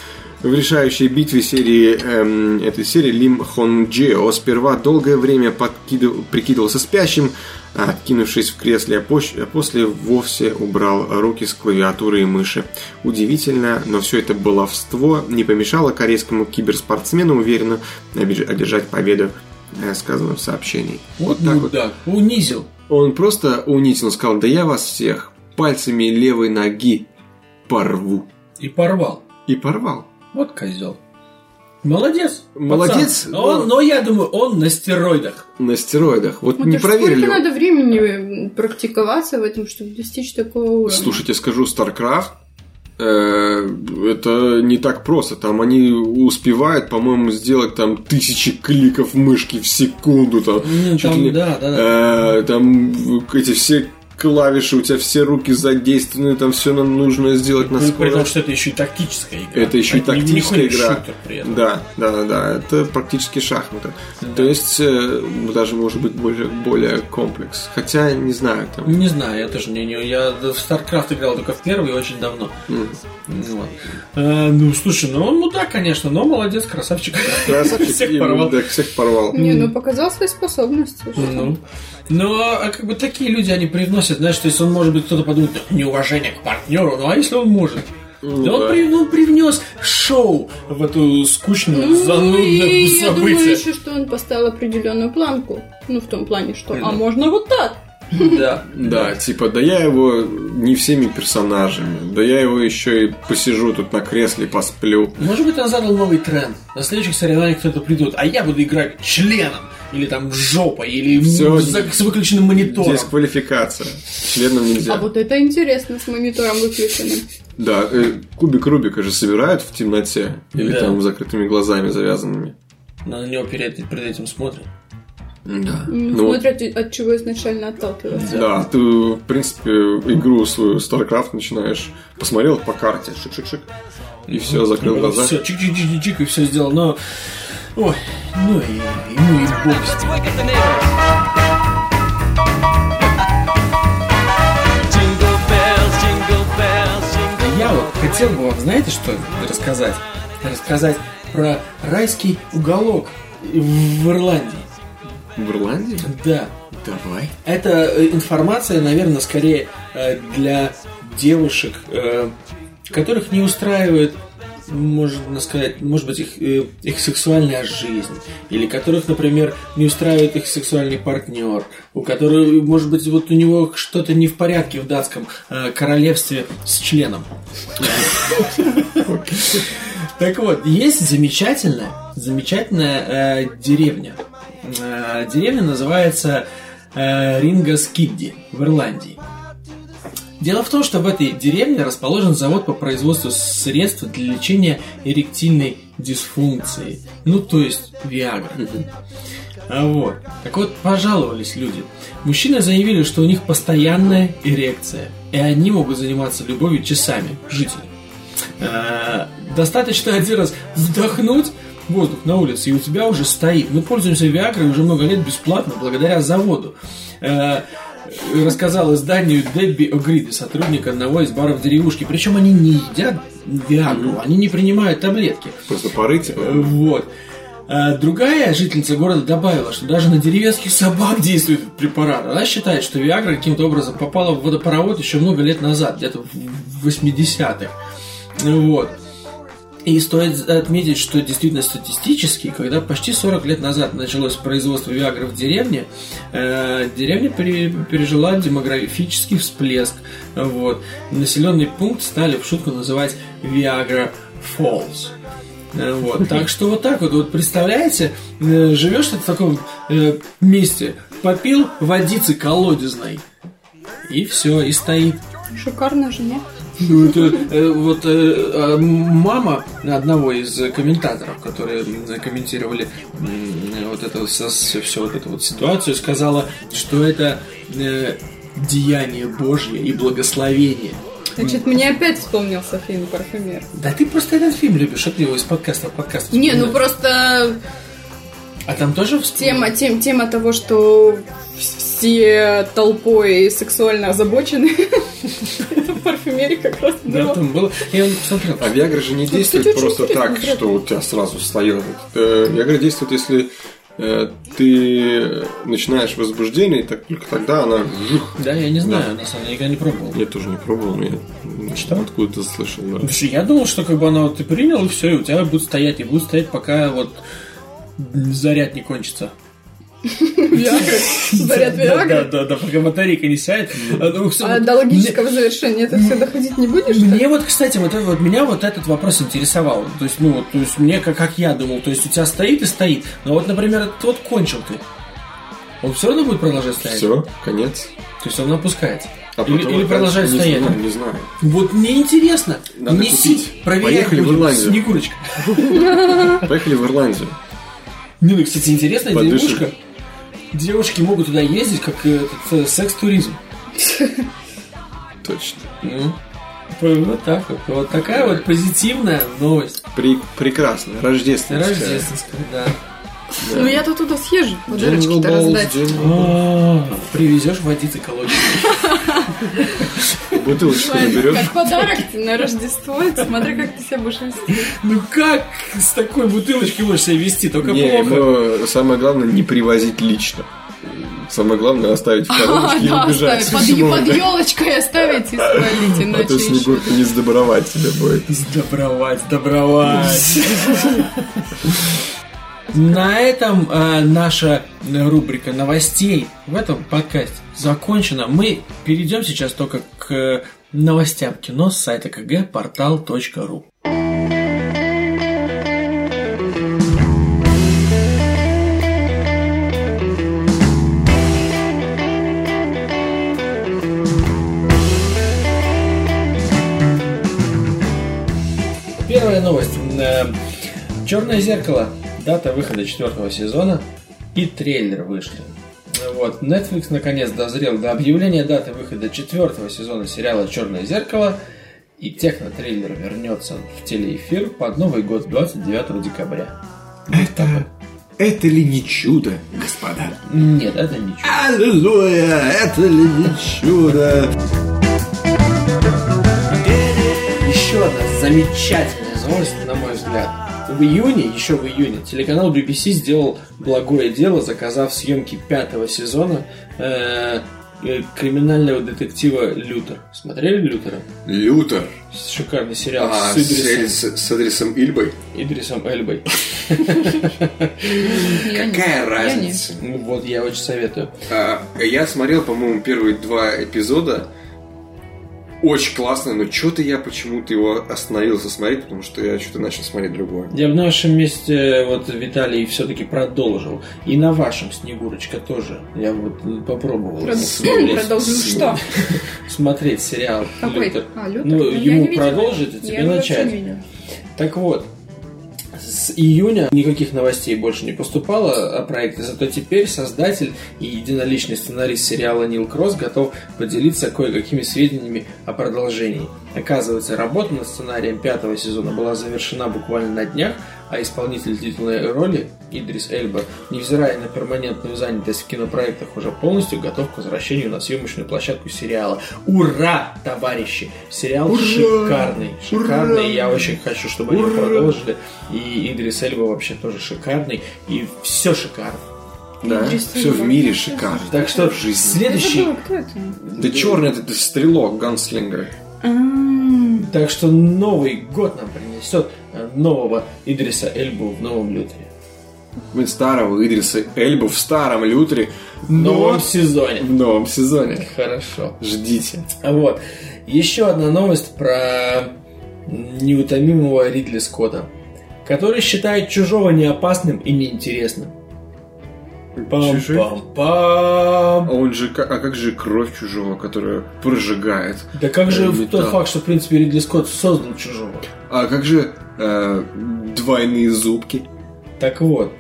В решающей битве серии эм, этой серии Лим Хон Джио сперва долгое время подкидыв- прикидывался спящим, а, откинувшись в кресле, а, поч- а после вовсе убрал руки с клавиатуры и мыши. Удивительно, но все это баловство не помешало корейскому киберспортсмену уверенно одержать победу, э, сказано в сообщении. Вот так вот. мудак. Унизил. Он просто унизительно сказал, да я вас всех пальцами левой ноги порву. И порвал. И порвал. Вот козел. Молодец. Молодец, пацан. Он, но- я думаю, он на стероидах. На стероидах. Вот Вот не проверили. Сколько надо времени практиковаться в этом, чтобы достичь такого уровня? Слушайте, скажу, StarCraft э, это не так просто. Там они успевают, по-моему, сделать там тысячи кликов мышки в секунду. Там, Ну, там, ли- да, да, да. э, там эти все клавиши, у тебя все руки задействованы, там все нужно сделать на При- При том, скорость. что это еще и тактическая игра. Это еще и не- не тактическая ходит игра. шутер при этом. Да, да, да, да. Это практически шахматы. То есть э, даже может быть более, более комплекс. Хотя не знаю, там. Не знаю, я тоже не, не я в StarCraft играл только в первый очень давно. м, Вот. Э, ну, слушай, ну он мудак, конечно, но молодец, красавчик. Красавчик Всех порвал. да, всех порвал. Не, ну показал свои способности. Ну, ну, а как бы такие люди, они привносят, знаешь, то есть он, может быть, кто-то подумает, «Да, неуважение к партнеру, ну а если он может? Да он, при- он привнес шоу в эту скучную, Ну, занудную и я думаю событие. еще, что он поставил определенную планку. Ну, в том плане, что, а Мгм. можно вот так. Да. Да, типа, да я его не всеми персонажами, да я его еще и посижу тут на кресле, посплю. Может быть, он задал новый тренд. На следующих соревнованиях кто-то придет, а я буду играть членом, или там жопой, или в- Всё. за- с выключенным монитором. Здесь квалификация. Членом нельзя. А вот это интересно, с монитором выключенным. Да, э, кубик Рубика же собирают в темноте или Да. там с закрытыми глазами завязанными. На него перед, перед этим смотрят. Да. Ну, Ну, вот, от чего изначально отталкиваться. да, ты, в принципе, игру свою StarCraft начинаешь, посмотрел по карте, шик-шик-шик, и все, закрыл глаза. Все, чик-чик-чик-чик, и все сделал. Но, ой, ну и, и ну и бог с ним. Я вот хотел бы вам, знаете, что рассказать? Рассказать про райский уголок в Ирландии. В Ирландии? Да. Давай. Это э, информация, наверное, скорее э, для девушек, э, которых не устраивает, можно сказать, может быть, их, э, их сексуальная жизнь, или которых, например, не устраивает их сексуальный партнер, у которого, может быть, вот у него что-то не в порядке в датском э, королевстве с членом. Так вот, есть замечательная, замечательная э, деревня. Э, деревня называется Рингас-Кидди в Ирландии. Дело в том, что в этой деревне расположен завод по производству средств для лечения эректильной дисфункции. Ну, то есть Виагра. А вот. Так вот, пожаловались люди. Мужчины заявили, что у них постоянная эрекция, и они могут заниматься любовью часами, жители. Э, Достаточно один раз вдохнуть воздух на улице, и у тебя уже стоит. Мы пользуемся Виагрой уже много лет бесплатно, благодаря заводу. Э, Рассказал изданию Дебби О'Гриди, сотрудник одного из баров деревушки. Причем они не едят Виагру, они не принимают таблетки. Просто пары, типа. Э, Вот. А Другая жительница города добавила, что даже на деревенских собак действует препарат. Она считает, что Виагра каким-то образом попала в водопровод еще много лет назад, где-то в 80-х. Вот. И стоит отметить, что действительно статистически, когда почти 40 лет назад началось производство Виагры в деревне, э, деревня пере- пережила демографический всплеск. Вот. Населенный пункт стали в шутку называть Виагра Falls. Э, Вот. Так что вот так вот, вот представляете, э, живешь ты в таком э, месте, попил водицы колодезной, и все, и стоит. Шикарно же, нет? Ну, это, э, вот э, э, мама одного из комментаторов, которые комментировали вот это все, вот эту вот ситуацию, сказала, что это э, деяние Божье и благословение. Значит, мне опять вспомнился фильм «Парфюмер». Да ты просто этот фильм любишь, что ты его из подкаста в подкаст Не, ну просто А там тоже в тема, тем, тема того, что все толпой сексуально озабочены. Это в парфюмере как раз Да, было. там было. Я посмотрел. А Виагра же не действует просто так, что у тебя сразу встает. Э, Виагра действует, если э, ты начинаешь возбуждение, и так, только тогда она... Да, я не знаю, на самом деле, никогда не пробовал. Я тоже не пробовал, но я читал откуда-то слышал. Да. Слушай, я думал, что как бы она вот ты принял, и все, и у тебя будет стоять, и будет стоять, пока вот заряд не кончится. Заряд Да, Виагры. да, да, да, пока батарейка не сядет. А, ну, А до логического завершения это все доходить не будешь? Мне, что ли? мне вот, кстати, вот, это вот меня вот этот вопрос интересовал. То есть, ну, вот, то есть мне как, я думал, то есть у тебя стоит и стоит. Но вот, например, этот вот кончил ты. Он все равно будет продолжать стоять? Все, конец. То есть он опускается. А или, потом или продолжает не стоять. Знаю, не знаю. Вот мне интересно. Надо Неси, купить. проверяй. Поехали в. Ирландию. Снегурочка. Поехали в Ирландию. Ну, кстати, интересная Подышим. деревушка. Девушки могут туда ездить, как э, этот, э, секс-туризм. Точно. Ну, вот так вот. Вот такая вот позитивная новость. При- прекрасно. Рождественская. Рождественская, да. Ну я-то туда съезжу, подарочки-то Беллс, раздать. А, Привезешь водицы колодец. Бутылочку наберешь. Как подарок на Рождество, смотри, как ты себя будешь вести. Ну как с такой бутылочкой можешь себя вести? Только Не, плохо. но самое главное не привозить лично. Самое главное оставить в А, коробочке и да, убежать. оставить. Под, под елочкой оставить и свалить, А иначе то еще. Снегурка не сдобровать тебя будет. Сдобровать, сдобровать. На этом э, наша рубрика новостей в этом подкасте закончена. Мы перейдем сейчас только к новостям кино с сайта kgportal.ru. Первая новость. Черное зеркало. Дата выхода четвертого сезона и трейлер вышли. Вот, Netflix наконец дозрел до объявления даты выхода четвертого сезона сериала Черное зеркало. И технотрейлер вернется в телеэфир под Новый год 29 декабря. Вот. Это ли не чудо, господа? Нет, это ничего. Аллилуйя, это ли не чудо? Еще одна замечательная новость, на мой взгляд. В июне, еще в июне, телеканал BBC сделал благое дело, заказав съемки пятого сезона э, э, криминального детектива Лютер. Смотрели Лютера? Лютер. Шикарный сериал А, с Идрисом, с, с Адресом Ильбой? Идрисом Эльбой. Какая разница? Ну Вот, я очень советую. А, Я смотрел, по-моему, первые два эпизода. Очень классно, но что-то я почему-то его остановился смотреть, потому что я что-то начал смотреть другое. Я в нашем месте, вот Виталий все-таки продолжил. И на вашем Снегурочка тоже. Я вот попробовал Прод- смотреть, Продолжим что? смотреть сериал Какой? Лютер. А, Лютер? Ну, я ему продолжить, а тебе начать. Так вот, С июня никаких новостей больше не поступало о проекте, зато теперь создатель и единоличный сценарист сериала Нил Кросс готов поделиться кое-какими сведениями о продолжении. Оказывается, работа над сценарием пятого сезона была завершена буквально на днях, а исполнитель титульной роли Идрис Эльба, невзирая на перманентную занятость в кинопроектах, уже полностью готов к возвращению на съемочную площадку сериала. Ура, товарищи! Сериал шикарный, шикарный, и я очень хочу, чтобы они продолжили. И Идрис Эльба вообще тоже шикарный, и все шикарно. Да, Идрис все в мире шикарно. Так что в жизни. Следующий, забыла, кто это? Да черный это, это стрелок, ганслингер. М, так что Новый год нам принесет э, нового Идриса Эльбу в новом лютере. Мы старого Идриса Эльбу в старом лютере В новом но сезоне. в новом сезоне. Хорошо. Ждите. Вот. Еще одна новость про неутомимого Ридли Скотта, который считает чужого неопасным и неинтересным. Чужой? А Пам-пам-пам. он же, а как же кровь чужого, которая прожигает? Да как же Э, не тот факт, что, в принципе, Ридли Скотт создал чужого? А как же э, двойные зубки? Так вот,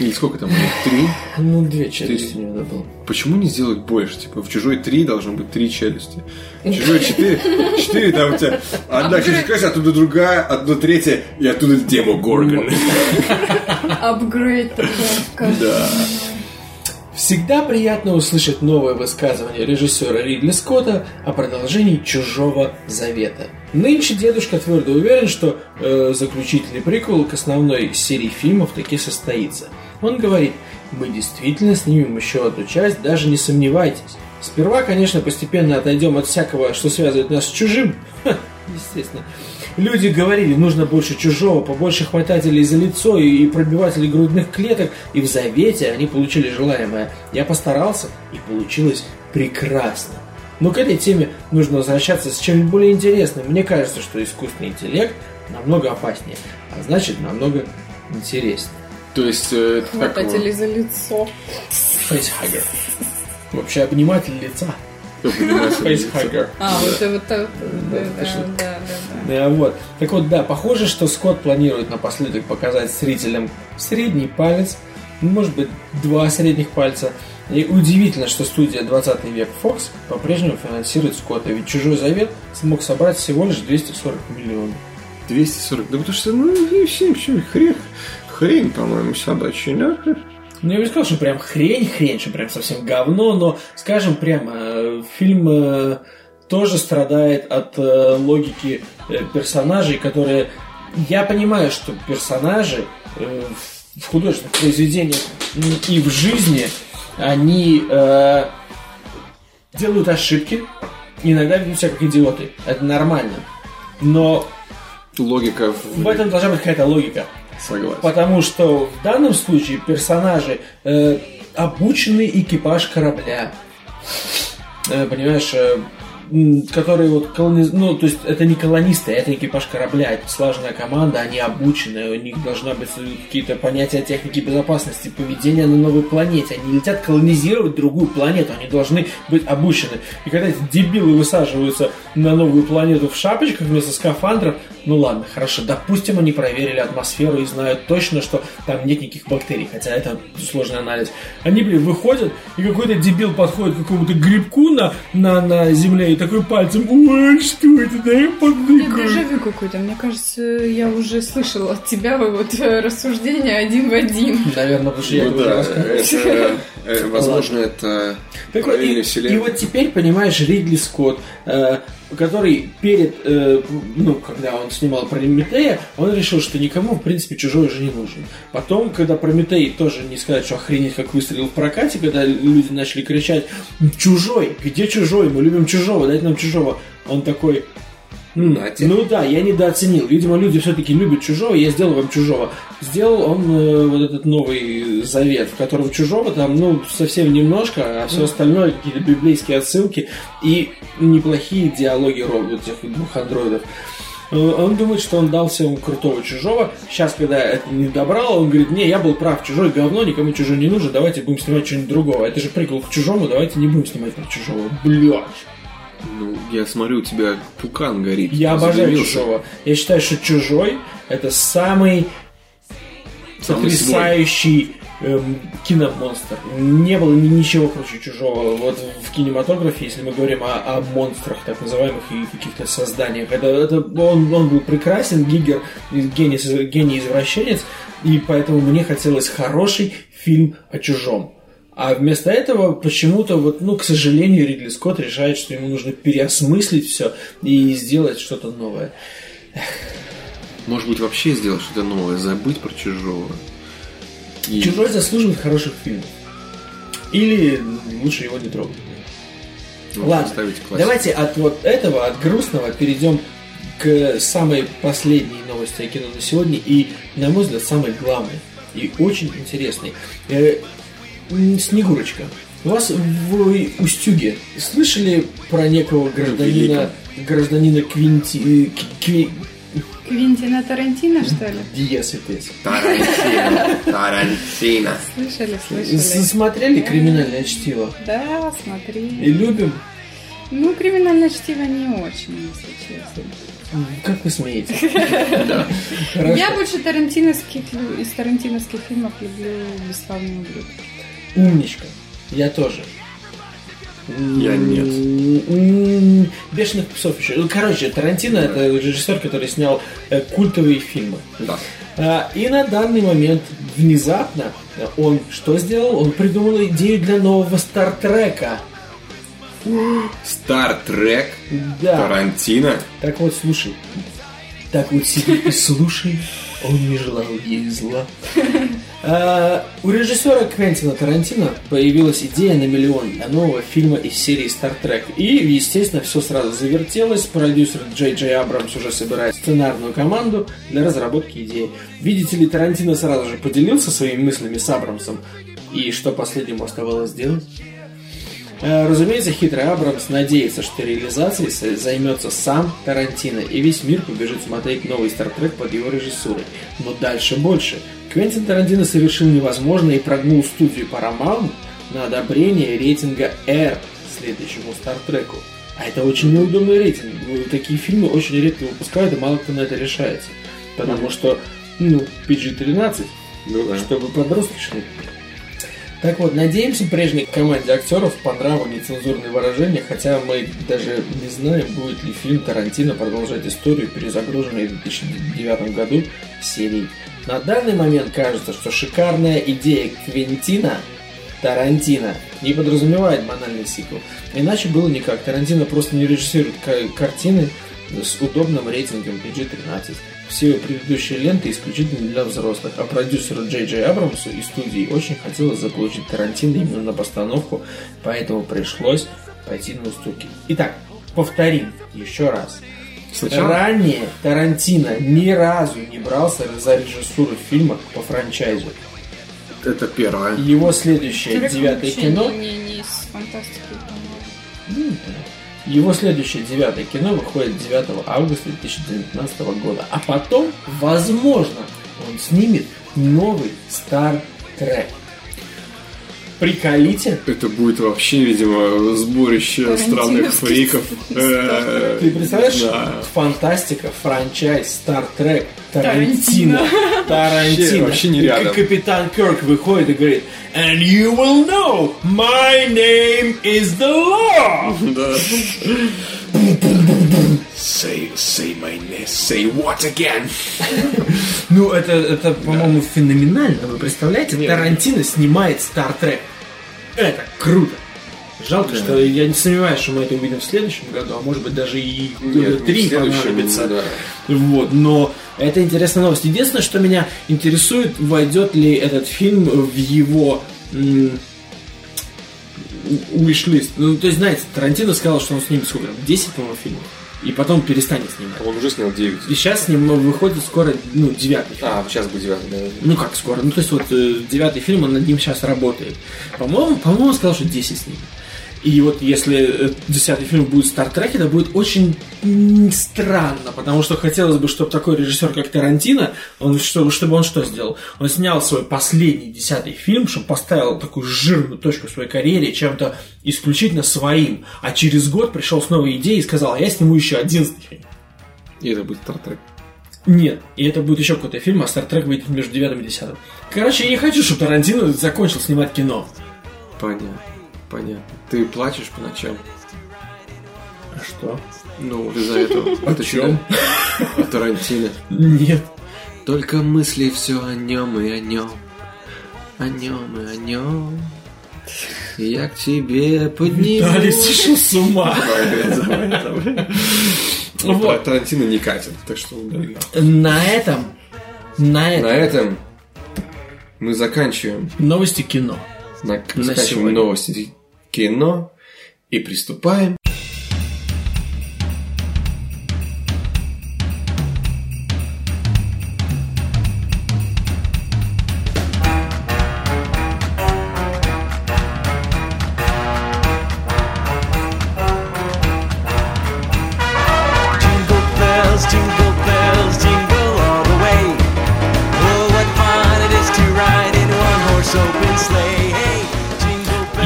Или сколько там? у них? Три? ну, две челюсти у него было. Почему не сделать больше? Типа в чужой три должно быть три челюсти. В чужой четыре, четыре там у тебя одна челюсть, оттуда другая, одна третья, и оттуда Демо Горгон. Апгрейд такой. Да. Всегда приятно услышать новое высказывание режиссера Ридли Скотта о продолжении «Чужого завета». Нынче дедушка твердо уверен, что э, заключительный приквел к основной серии фильмов таки состоится. Он говорит, мы действительно снимем еще одну часть, даже не сомневайтесь. Сперва, конечно, постепенно отойдем от всякого, что связывает нас с чужим. Ха, естественно. Люди говорили, нужно больше чужого, побольше хватателей за лицо и, и пробивателей грудных клеток, и в завете они получили желаемое. Я постарался, и получилось прекрасно. Но к этой теме нужно возвращаться с чем-нибудь более интересным. Мне кажется, что искусственный интеллект намного опаснее, а значит намного интереснее. То есть, э, это как его- Хвататели за лицо. Фейсхаггер. Вообще обниматель лица. Фейсхаггер. А, вот это вот так. Да, да, вот. Так вот, да, похоже, что Скотт планирует напоследок показать зрителям средний палец, может быть, два средних пальца. И удивительно, что студия 20 век Fox по-прежнему финансирует Скотта, ведь «Чужой завет» смог собрать всего лишь 240 миллионов. 240. Да потому что, ну, и все, все, хрень, хрень, по-моему, собачья, да? Ну, я бы сказал, что прям хрень-хрень, что прям совсем говно, но, скажем прямо, э, фильм э, тоже страдает от э, логики э, персонажей, которые... Я понимаю, что персонажи э, в- в художественных произведениях и в жизни, они э, делают ошибки, иногда ведут себя как идиоты. Это нормально. Но Логика в этом должна быть какая-то логика. Согласен. Потому что в данном случае персонажи э, обученный экипаж корабля. Э, понимаешь, э, которые вот колониз... Ну, то есть это не колонисты, это экипаж корабля, это слаженная команда, они обучены, у них должна быть какие-то понятия техники безопасности, поведения на новой планете. Они летят колонизировать другую планету, они должны быть обучены. И когда эти дебилы высаживаются на новую планету в шапочках вместо скафандров, ну ладно, хорошо, допустим, они проверили атмосферу и знают точно, что там нет никаких бактерий, хотя это сложный анализ. Они, блин, выходят, и какой-то дебил подходит к какому-то грибку на, на, на земле и такой пальцем, ой, что это, да я Это дежавю какой-то. Мне кажется, я уже слышала от тебя вот э, рассуждения один в один. Наверное, потому что я Ну да, это, э, возможно, это Так параллельная и вот теперь, понимаешь, Ридли Скотт, э, который перед, э, ну, когда он снимал Прометея, он решил, что никому, в принципе, чужой уже не нужен. Потом, когда Прометей тоже не сказать, что охренеть, как выстрелил в прокате, когда люди начали кричать, чужой, где чужой, мы любим чужого, дайте нам чужого. Он такой, «М, Нате. ну да, я недооценил. Видимо, люди все-таки любят чужого, я сделал вам чужого. Сделал он э, вот этот новый завет, в котором чужого там, ну, совсем немножко, а все остальное какие-то библейские отсылки и неплохие диалоги робот, этих двух андроидов. Э, Он думает, что он дал всем крутого чужого. Сейчас, когда это не добрал, он говорит, не, я был прав, чужой говно, никому чужой не нужен, давайте будем снимать что-нибудь другого. Это же прикол к чужому, давайте не будем снимать про чужого. Блядь. Ну, я смотрю, у тебя пукан горит. Я обожаю Задымился. чужого. Я считаю, что чужой это самый Самый потрясающий эм, киномонстр. Не было ни- ничего круче чужого. Вот в кинематографе, если мы говорим о, о монстрах, так называемых, и каких-то созданиях, это, это он, он был прекрасен, Гигер гений, гений извращенец, и поэтому мне хотелось хороший фильм о чужом. А вместо этого почему-то, вот, ну, к сожалению, Ридли Скотт решает, что ему нужно переосмыслить все и сделать что-то новое. Может быть, вообще сделать что-то новое, забыть про чужого. И- Чужой заслуживает хороших фильмов. Или лучше его не трогать. ну, Ладно, давайте от вот этого, от грустного, перейдем к самой последней новости о кино на сегодня и, на мой взгляд, самой главной и очень интересной. Снегурочка. У вас в Устюге слышали про некого гражданина, гражданина Квинти... э, Кви- Квинтина Тарантино, что ли? Диез и Тез? Тарантино. Тарантино. Слышали, слышали. Смотрели «Криминальное чтиво»? Да, И смотри. любим? Ну, криминальное чтиво не очень, если честно. Как вы смеете? Я больше тарантиновских, из тарантиновских фильмов люблю «Бесславный ублюдок». Умничка. Я тоже. Я нет. Бешеных псов еще. Ну, Короче, Тарантино это режиссер, который снял э, культовые фильмы. Да. А, И на данный момент внезапно он что сделал? Он придумал идею для нового Стартрека. Стартрек. Да. Тарантино. Так вот, слушай. Так вот сиди и слушай. Он не желал ей зла. У режиссера Квентина Тарантино появилась идея на миллион для нового фильма из серии Star Trek. И, естественно, все сразу завертелось. Продюсер Джей Джей Абрамс уже собирает сценарную команду для разработки идеи. Видите ли, Тарантино сразу же поделился своими мыслями с Абрамсом. И что последнему оставалось сделать? Э, Разумеется, хитрый Абрамс надеется, что реализацией займется сам Тарантино, и весь мир побежит смотреть новый Стартрек под его режиссурой. Но дальше больше. Квентин Тарантино совершил невозможное и прогнул студию Paramount на одобрение рейтинга R следующему Стартреку. А это очень неудобный рейтинг. Ну, Такие фильмы очень редко выпускают, и мало кто на это решается. Потому что, ну, PG-13, Ну да. чтобы подростки шли. Так вот, надеемся прежней команде актеров по нраву нецензурные выражения, хотя мы даже не знаем, будет ли фильм Тарантино продолжать историю, перезагруженной в 2009 году серии. На данный момент кажется, что шикарная идея Квентина Тарантино не подразумевает банальный сиквел. Иначе было никак. Тарантино просто не режиссирует ка- картины с удобным рейтингом PG-13. Все его предыдущие ленты исключительно для взрослых, а продюсеру Джей Джей Абрамсу и студии очень хотелось заполучить Тарантино именно на постановку, поэтому пришлось пойти на уступки. Итак, повторим еще раз. Сначала Ранее Тарантино ни разу не брался за режиссуру фильма по франчайзу. это первое. Его следующее Трек девятое кино Не, не, не из фантастики, по-моему. Его следующее девятое кино выходит 9 августа 2019 года. А потом, возможно, он снимет новый Star Trek. Приколите. Это будет вообще, видимо, сборище странных фриков. Ты представляешь? Фантастика, франчайз, Star Trek, Тарантино. Тарантино. Вообще- вообще не рядом. И Капитан Кирк выходит и говорит And you will know, my name is the law. Да. Say, say my name. Say what again? Ну, это, это по-моему, феноменально. Вы представляете, Тарантино снимает Star Trek. Это круто. Жалко, что я не сомневаюсь, что мы это увидим в следующем году, а может быть даже и Нет, три понадобится. да. Вот, но это интересная новость. Единственное, что меня интересует, войдет ли этот фильм в его wish-лист. Ну, то есть, знаете, Тарантино сказал, что он снимет сколько? 10, по-моему, фильмов. И потом перестанет снимать. Он уже снял 9. И сейчас с ним выходит скоро, ну, девятый фильм. А, сейчас будет 9, наверное. Ну как скоро? Ну то есть вот э, девятый фильм, он над ним сейчас работает. По-моему, по-моему, он сказал, что 10 с ним. И вот если э, десятый фильм будет Стартрек, это будет очень странно, потому что хотелось бы, чтобы такой режиссер, как Тарантино, он, чтобы, чтобы он что сделал? Он снял свой последний десятый фильм, чтобы поставил такую жирную точку в своей карьере чем-то исключительно своим, а через год пришел с новой идеей и сказал, а я сниму еще одиннадцатый фильм. И это будет Стартрек. Нет, и это будет еще какой-то фильм, а Стартрек выйдет между девятым и десятым. Короче, я не хочу, чтобы Тарантино закончил снимать кино. Понятно. Понятно. Ты плачешь по ночам? А что? Ну, из-за этого. Это чем? А Тарантино. Нет. Только мысли все о нем и о нем. О нем и о нем. Я к тебе подниму. Виталий сошел с ума. Вот. Тарантино не катит, так что. На этом, на На этом этом мы заканчиваем, новости кино. на, На заканчиваем сегодня. новости кино и приступаем.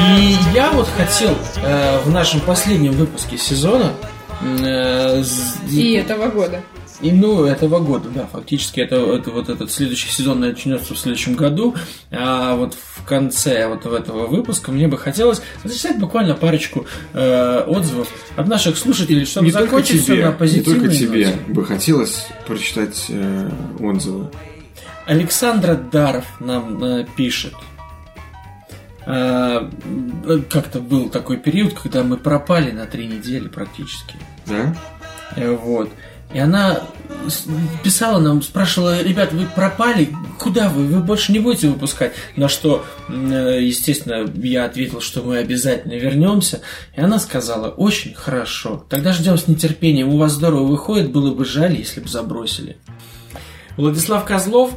И я вот хотел э, в нашем последнем выпуске сезона э, с- И этого года. И, ну, этого года, да, фактически это, это вот этот следующий сезон начнется в следующем году, а вот в конце вот этого выпуска мне бы хотелось зачитать буквально парочку э, отзывов от наших слушателей, чтобы Не только закончить тебе, на не позитивной только тебе ноте. бы хотелось прочитать э, отзывы. Александра Даров нам э, пишет. Э, как-то был такой период, когда мы пропали на три недели практически. Да? Э, Вот. И она писала нам, спрашивала, ребят, вы пропали, куда вы, вы больше не будете выпускать? На что, э, естественно, я ответил, что мы обязательно вернемся. И она сказала, очень хорошо, тогда ждем с нетерпением, у вас здорово выходит, было бы жаль, если бы забросили. Владислав Козлов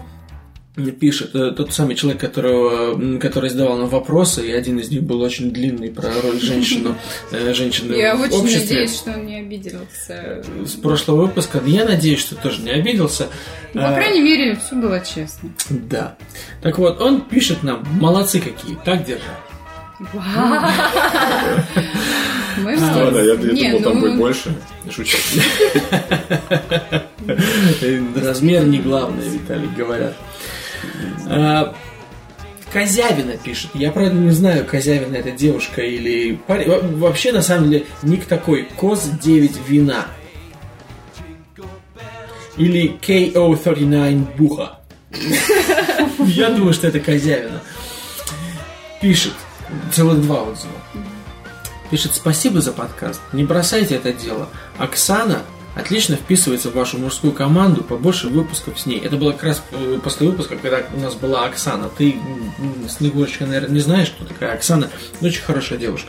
пишет, э, тот самый человек, которого, который задавал нам вопросы, и один из них был очень длинный про роль женщину, э, женщины Я в очень обществе надеюсь, что он не обиделся. с прошлого выпуска. Я надеюсь, что тоже не обиделся. Ну, По А, крайней мере, все было честно. Да. Так вот, он пишет нам, молодцы какие, так держать. Мы Ладно, я, я Не, думал, там ну, будет больше. Шучу. Размер не главное, Виталий, говорят. А, Козявина пишет. Я, правда, не знаю, Козявина это девушка или парень. Во- Вообще, на самом деле, ник такой. Коз 9 вина. Или KO39 Буха. Я думаю, что это Козявина. Пишет. Целых два отзыва. Пишет, спасибо за подкаст. Не бросайте это дело. Оксана отлично вписывается в вашу мужскую команду, побольше выпусков с ней. Это было как раз э, после выпуска, когда у нас была Оксана. Ты, Снегурочка, наверное, не знаешь, кто такая Оксана. но Очень хорошая девушка.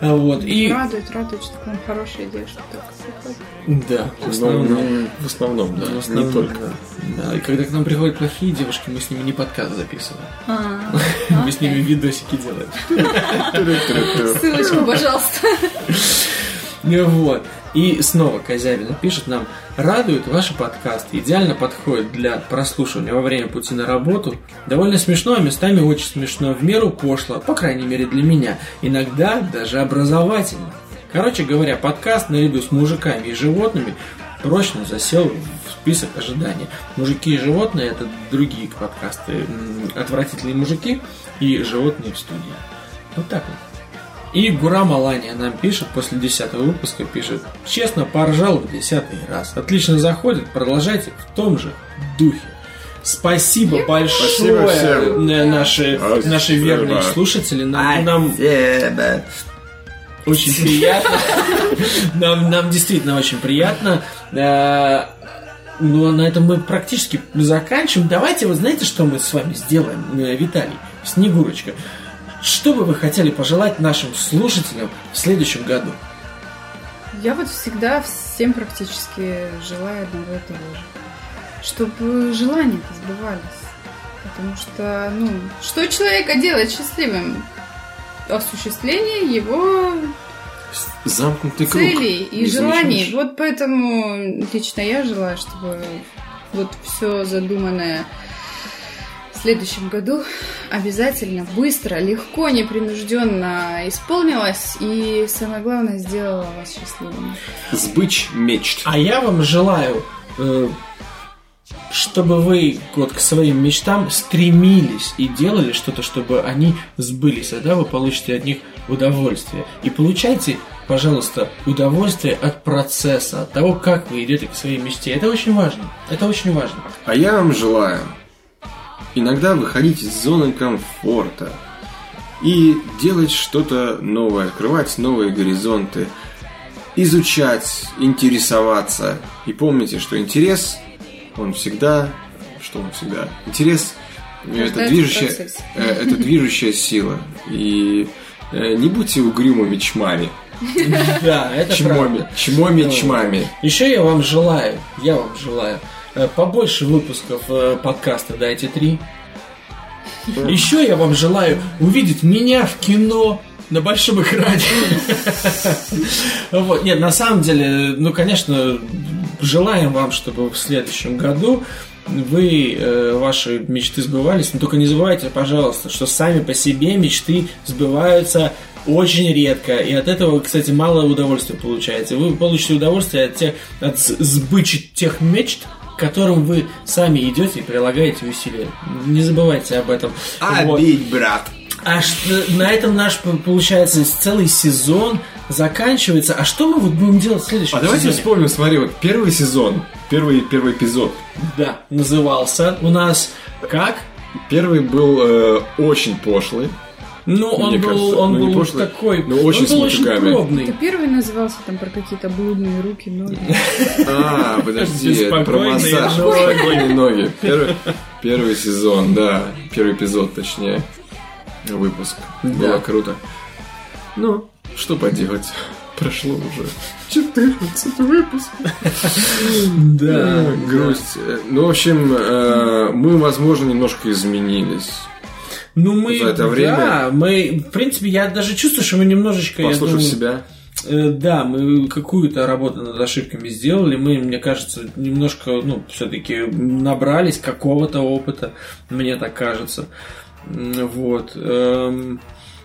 А Вот. И... Радует, радует, что к нам хорошая девушка так приходит. Да, в основном. ну, в основном, да. В основном, Не только. Да. Да, и когда к нам приходят плохие девушки, мы с ними не подкаст записываем. А, Мы с ними видосики делаем. Ссылочку, пожалуйста. Ну Вот. И снова Козявина пишет нам, радует ваши подкасты, идеально подходит для прослушивания во время пути на работу. Довольно смешно, а местами очень смешно, в меру пошло, по крайней мере для меня. Иногда даже образовательно. Короче говоря, подкаст наряду с мужиками и животными прочно засел в список ожидания. Мужики и животные это другие подкасты. Отвратительные мужики и животные в студии. Вот так вот. И Гура Малания нам пишет после десятого выпуска, пишет, честно, поржал в десятый раз. Отлично заходит, продолжайте в том же духе. Спасибо большое, Спасибо всем. э, наши, Спасибо. наши верные слушатели. Нам, нам очень приятно. Нам, нам действительно очень приятно. Э, Ну, а на этом мы практически заканчиваем. Давайте, вы знаете, что мы с вами сделаем, э, Виталий, Снегурочка? Что бы вы хотели пожелать нашим слушателям в следующем году? Я вот всегда всем практически желаю одного и того же. Чтобы желания сбывались. Потому что, ну, что человека делает счастливым? Осуществление его Замкнутый круг. целей и желаний. Вот поэтому лично я желаю, чтобы вот все задуманное в следующем году обязательно быстро, легко, непринужденно исполнилось и самое главное сделало вас счастливыми. Сбыч мечт. А я вам желаю э, чтобы вы вот к своим мечтам стремились и делали что-то, чтобы они сбылись, тогда вы получите от них удовольствие. И получайте, пожалуйста, удовольствие от процесса, от того, как вы идете к своей мечте. Это очень важно. Это очень важно. А я вам желаю иногда выходить из зоны комфорта и делать что-то новое, открывать новые горизонты, изучать, интересоваться. И помните, что интерес, он всегда, что он всегда, интерес это движущая, э, это движущая сила. И э, не будьте угрюмыми чмами. Да, это Чмоми. правда. Чмоми Вот. чмами. Еще я вам желаю, я вам желаю побольше выпусков э, подкаста «Дайте три». Еще я вам желаю увидеть меня в кино на большом экране. Вот. Нет, на самом деле, ну, конечно, желаем вам, чтобы в следующем году вы, э, ваши мечты сбывались, но только не забывайте, пожалуйста, что сами по себе мечты сбываются очень редко, и от этого, кстати, мало удовольствия получаете. Вы получите удовольствие от, тех, от сбычи тех мечт, к которым вы сами идете и прилагаете усилия. Не забывайте об этом. Вот. Обидь, брат. А что- на этом наш, получается, целый сезон заканчивается. А что мы вот будем делать в следующем А давайте сезоне? вспомним, смотри, вот первый сезон, первый, первый эпизод. Да, назывался у нас как? Первый был э, очень пошлый. Ну, он Мне был, кажется, он ну, был пошлый, такой, но очень он был очень пробный. Это первый назывался там про какие-то блудные руки, ноги. А, подожди, про массаж. ноги. Спокойные ноги. Первый, сезон, да. Первый эпизод, точнее. Выпуск. Было круто. Ну, что поделать. Прошло уже 14 выпуск. Да, грусть. Ну, в общем, э, мы, возможно, немножко изменились. Ну, мы, За это время- да, мы, в принципе, я даже чувствую, что мы немножечко, Послушав думаю, себя. Э, Да, мы какую-то работу над ошибками сделали. Мы, мне кажется, немножко, ну, все-таки набрались какого-то опыта, мне так кажется. Вот. эм,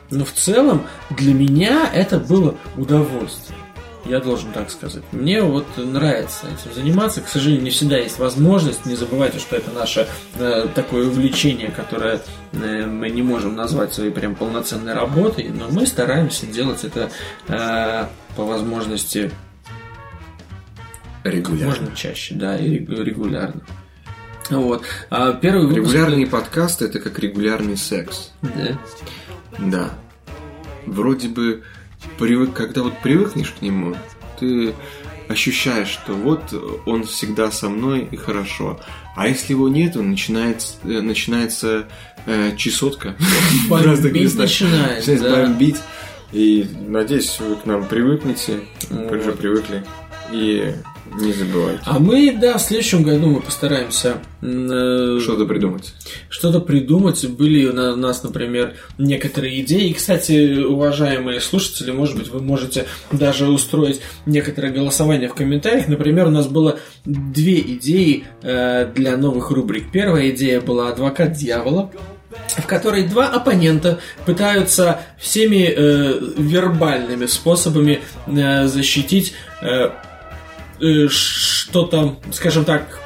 Но в целом для меня это было удовольствие. Я должен так сказать. Мне вот нравится этим заниматься. К сожалению, не всегда есть возможность. Не забывайте, что это наше э, такое увлечение, которое э, мы не можем назвать своей прям полноценной работой, но мы стараемся делать это э, по возможности Регулярно. можно чаще, да, и регу- регулярно. Вот. А первый выпуск... Регулярный подкаст это как регулярный секс. Да. Да. Вроде бы привык, когда вот привыкнешь к нему, ты ощущаешь, что вот он всегда со мной и хорошо. А если его нету, начинается, э, начинается э, чесотка. Бомбить начинает, Начинает да. бомбить. И надеюсь, вы к нам привыкнете, уже Вот. привыкли. И не забывайте. А мы, да, в следующем году мы постараемся э, Что-то придумать. что-то придумать. Были у нас, например, некоторые идеи. И, кстати, уважаемые слушатели, может быть, вы можете даже устроить некоторое голосование в комментариях. Например, у нас было две идеи э, для новых рубрик. Первая идея была «Адвокат дьявола», в которой два оппонента пытаются всеми э, вербальными способами э, защитить э, э, что-то, скажем так,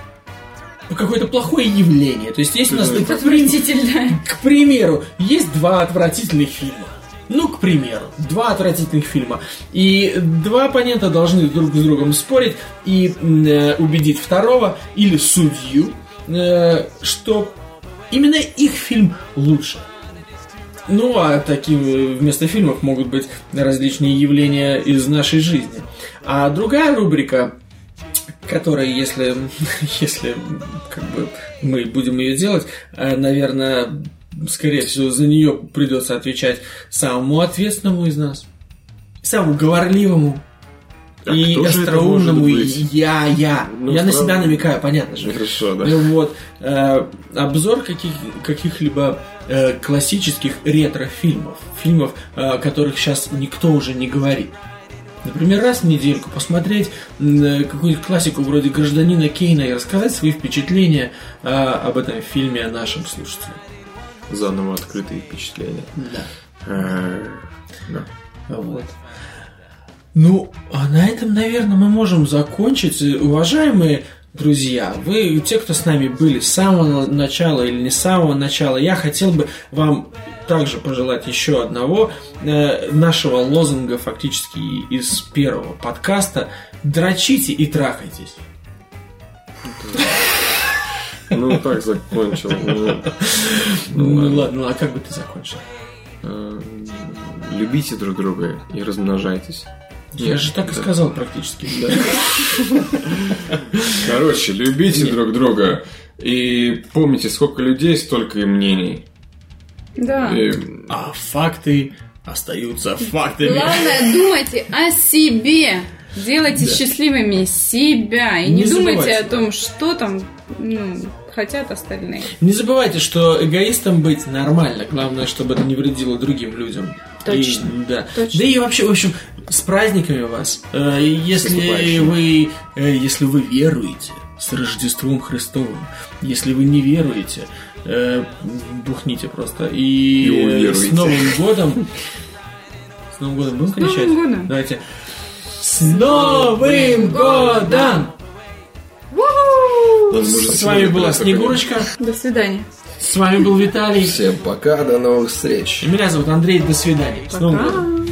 какое-то плохое явление. То есть есть у нас, Мгм. к прим- Отвратительно. к примеру, есть два отвратительных фильма. Ну, к примеру, два отвратительных фильма. И два оппонента должны друг с другом спорить и э, убедить второго или судью, э, что именно их фильм лучше. Ну, а таким э, вместо фильмов могут быть различные явления из нашей жизни. А другая рубрика, которая, если, если как бы мы будем ее делать, э, наверное, скорее всего, за нее придется отвечать самому ответственному из нас, самому говорливому А и остроумному. и? Я, я. Ну, я на себя намекаю, понятно же. Хорошо, да. Ну Вот. Э, обзор каких, каких-либо э, классических ретро-фильмов. Фильмов, э, о которых сейчас никто уже не говорит. Например, раз в недельку посмотреть э, какую-нибудь классику вроде «Гражданина Кейна» и рассказать свои впечатления э, об этом фильме нашим слушателям. Заново открытые впечатления. Да. Э, Да. Вот. Ну, а на этом, наверное, мы можем закончить. Уважаемые друзья, вы, те, кто с нами были с самого начала или не с самого начала, я хотел бы вам также пожелать еще одного э, нашего лозунга фактически из первого подкаста «Дрочите и трахайтесь». Ну, так закончил. ну, Ну, ладно, ну а как бы ты закончил? э, Любите друг друга и размножайтесь. Я же так и сказал практически. да. Короче, любите друг друга. И помните, сколько людей, столько и мнений. Да. И А факты остаются фактами. Главное, думайте о себе. Делайте счастливыми себя. И не, Не думайте забывайте, о да. том, что там ну, хотят остальные. Не забывайте, что эгоистом быть нормально. Главное, чтобы это не вредило другим людям. Точно. И, да. Точно. Да и вообще, в общем, с праздниками вас. Э, Если вы, э, если вы веруете с Рождеством Христовым, если вы не веруете, э, бухните просто. И, И с Новым годом. С Новым годом будем Новым кричать? годом. Давайте. С Новым годом! С вами была Снегурочка. До свидания. С вами был Виталий. Всем пока, до новых встреч. И меня зовут Андрей. До свидания. С Новым годом.